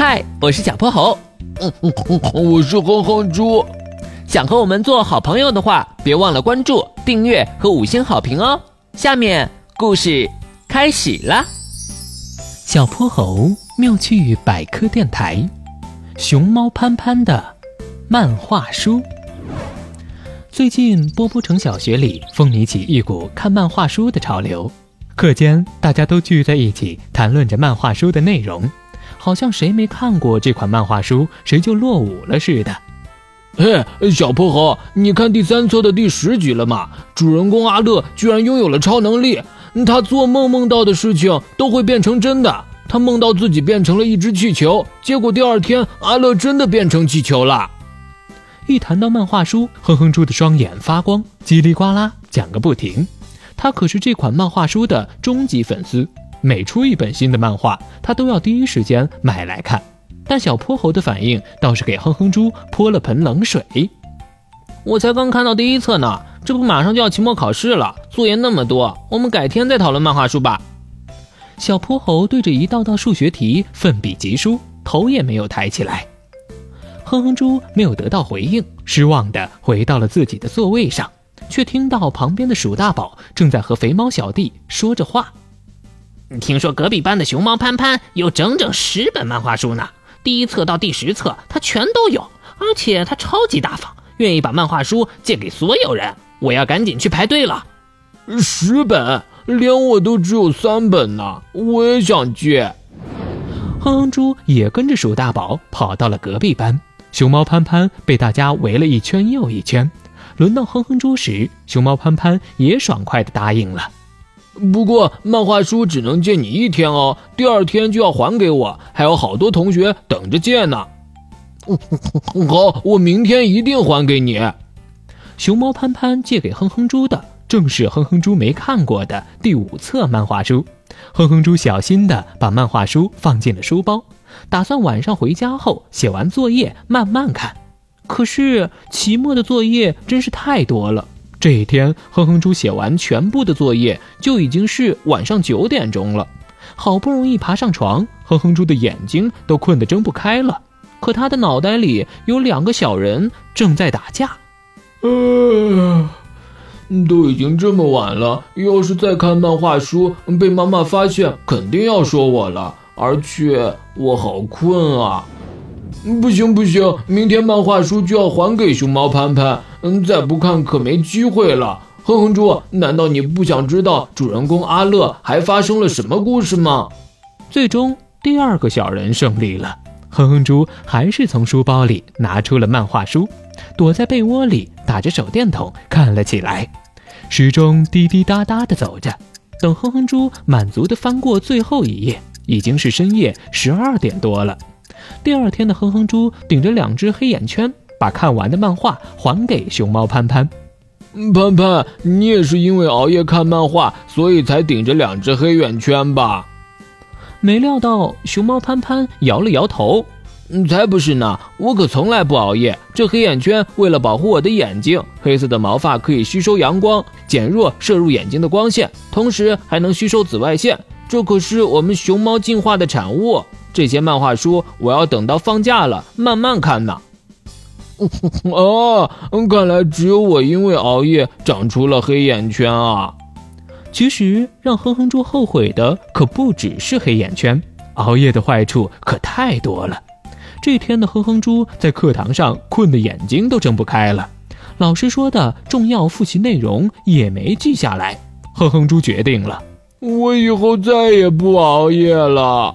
嗨，我是小泼猴。嗯嗯嗯，我是哼哼猪。想和我们做好朋友的话，别忘了关注、订阅和五星好评哦。下面故事开始了。小泼猴妙趣百科电台，熊猫潘潘的漫画书。最近波波城小学里风靡起一股看漫画书的潮流，课间大家都聚在一起谈论着漫画书的内容，好像谁没看过这款漫画书，谁就落伍了似的。嘿，小泼猴，你看第三册的第十集了吗？主人公阿乐居然拥有了超能力，他做梦梦到的事情都会变成真的。他梦到自己变成了一只气球，结果第二天阿乐真的变成气球了。一谈到漫画书，哼哼猪的双眼发光，叽里呱啦讲个不停。他可是这款漫画书的终极粉丝，每出一本新的漫画，他都要第一时间买来看。但小泼猴的反应倒是给哼哼猪泼了盆冷水。我才刚看到第一册呢，这不马上就要期末考试了，作业那么多，我们改天再讨论漫画书吧。小泼猴对着一道道数学题奋笔疾书，头也没有抬起来。哼哼猪没有得到回应，失望的回到了自己的座位上，却听到旁边的鼠大宝正在和肥猫小弟说着话。听说隔壁班的熊猫潘潘有整整十本漫画书呢，第一册到第十册他全都有，而且他超级大方，愿意把漫画书借给所有人。我要赶紧去排队了。十本。连我都只有三本呢，我也想借。哼哼猪也跟着鼠大宝跑到了隔壁班，熊猫潘潘被大家围了一圈又一圈。轮到哼哼猪时，熊猫潘潘也爽快地答应了。不过漫画书只能借你一天哦，第二天就要还给我，还有好多同学等着借呢。好，我明天一定还给你。熊猫潘潘借给哼哼猪的。正是哼哼猪没看过的第五册漫画书，哼哼猪小心地把漫画书放进了书包，打算晚上回家后写完作业慢慢看。可是期末的作业真是太多了，这一天哼哼猪写完全部的作业就已经是晚上九点钟了。好不容易爬上床，哼哼猪的眼睛都困得睁不开了，可他的脑袋里有两个小人正在打架。呃。都已经这么晚了，要是再看漫画书被妈妈发现，肯定要说我了。而且我好困啊！不行不行，明天漫画书就要还给熊猫潘潘，嗯，再不看可没机会了。哼哼猪，难道你不想知道主人公阿乐还发生了什么故事吗？最终，第二个小人胜利了。哼哼猪还是从书包里拿出了漫画书。躲在被窝里打着手电筒看了起来，时钟滴滴答答地走着。等哼哼猪满足地翻过最后一页，已经是深夜十二点多了。第二天的哼哼猪顶着两只黑眼圈，把看完的漫画还给熊猫潘潘。潘潘，你也是因为熬夜看漫画，所以才顶着两只黑眼圈吧？没料到熊猫潘潘摇了摇头。才不是呢！我可从来不熬夜。这黑眼圈为了保护我的眼睛，黑色的毛发可以吸收阳光，减弱射入眼睛的光线，同时还能吸收紫外线。这可是我们熊猫进化的产物。这些漫画书我要等到放假了慢慢看呢。哦，看来只有我因为熬夜长出了黑眼圈啊！其实让哼哼猪后悔的可不只是黑眼圈，熬夜的坏处可太多了。这天的哼哼猪在课堂上困得眼睛都睁不开了，老师说的重要复习内容也没记下来。哼哼猪决定了，我以后再也不熬夜了。